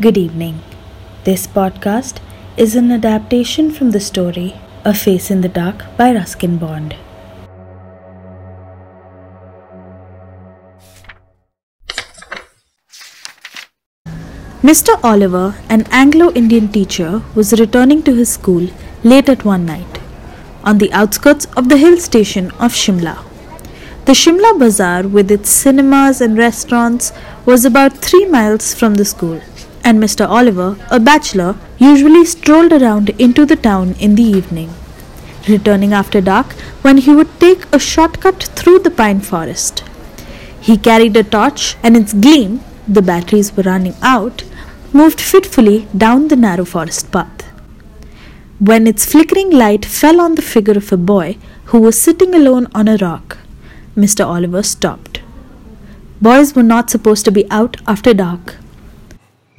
Good evening. This podcast is an adaptation from the story A Face in the Dark by Ruskin Bond. Mr. Oliver, an Anglo Indian teacher, was returning to his school late at one night on the outskirts of the hill station of Shimla. The Shimla Bazaar, with its cinemas and restaurants, was about three miles from the school, and Mr. Oliver, a bachelor, usually strolled around into the town in the evening, returning after dark when he would take a shortcut through the pine forest. He carried a torch, and its gleam, the batteries were running out, moved fitfully down the narrow forest path. When its flickering light fell on the figure of a boy who was sitting alone on a rock, Mr. Oliver stopped. Boys were not supposed to be out after dark,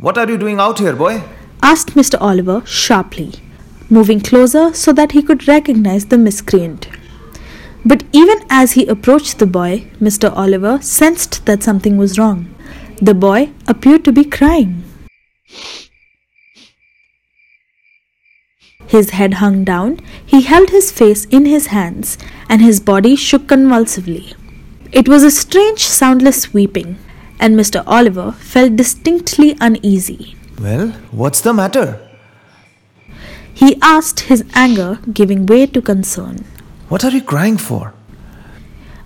What are you doing out here, boy? asked Mr. Oliver sharply, moving closer so that he could recognize the miscreant. But even as he approached the boy, Mr. Oliver sensed that something was wrong. The boy appeared to be crying. His head hung down, he held his face in his hands, and his body shook convulsively. It was a strange, soundless weeping, and Mr. Oliver felt distinctly uneasy. Well, what's the matter? He asked, his anger giving way to concern. What are you crying for?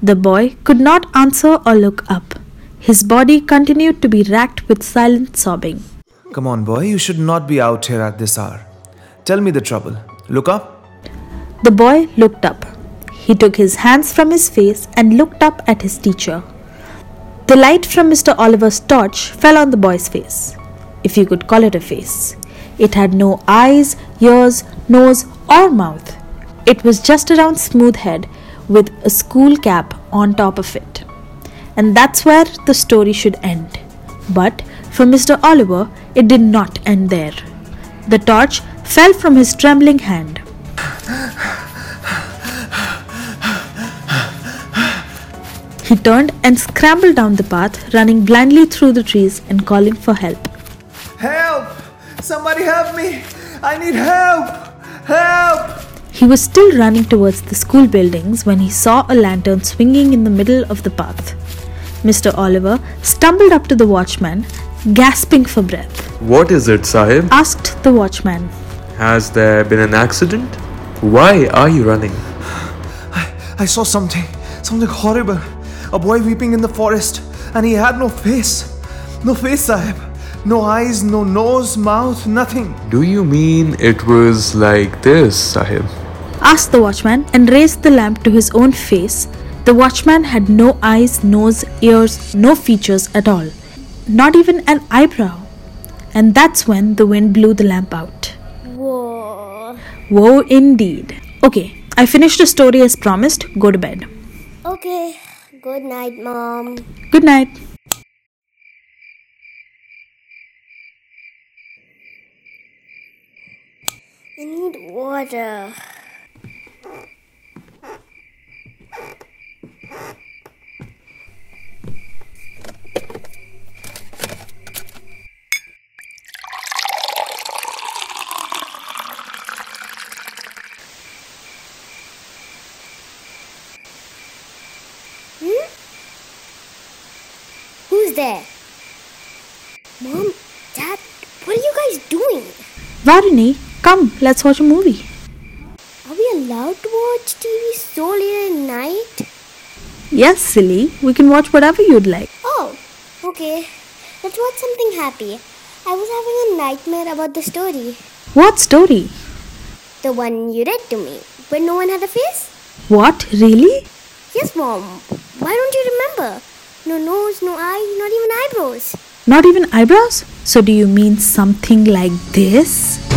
The boy could not answer or look up. His body continued to be racked with silent sobbing. Come on, boy, you should not be out here at this hour. Tell me the trouble. Look up. The boy looked up. He took his hands from his face and looked up at his teacher. The light from Mr. Oliver's torch fell on the boy's face, if you could call it a face. It had no eyes, ears, nose, or mouth. It was just a round smooth head with a school cap on top of it. And that's where the story should end. But for Mr. Oliver, it did not end there. The torch fell from his trembling hand. He turned and scrambled down the path, running blindly through the trees and calling for help. Help! Somebody help me! I need help! Help! He was still running towards the school buildings when he saw a lantern swinging in the middle of the path. Mr. Oliver stumbled up to the watchman, gasping for breath. What is it, Sahib? Asked the watchman. Has there been an accident? Why are you running? I I saw something. Something horrible. A boy weeping in the forest, and he had no face. No face, Sahib. No eyes, no nose, mouth, nothing. Do you mean it was like this, Sahib? Asked the watchman and raised the lamp to his own face. The watchman had no eyes, nose, ears, no features at all. Not even an eyebrow. And that's when the wind blew the lamp out. Whoa. Woe indeed. Okay, I finished the story as promised. Go to bed. Okay. Good night, Mom. Good night. I need water. There? Mom, Dad, what are you guys doing? Vaaruni, come, let's watch a movie. Are we allowed to watch TV so late at night? Yes, silly. We can watch whatever you'd like. Oh, okay. Let's watch something happy. I was having a nightmare about the story. What story? The one you read to me, where no one had a face? What? Really? Yes, Mom. Why don't you remember? No nose, no eyes, not even eyebrows. Not even eyebrows? So, do you mean something like this?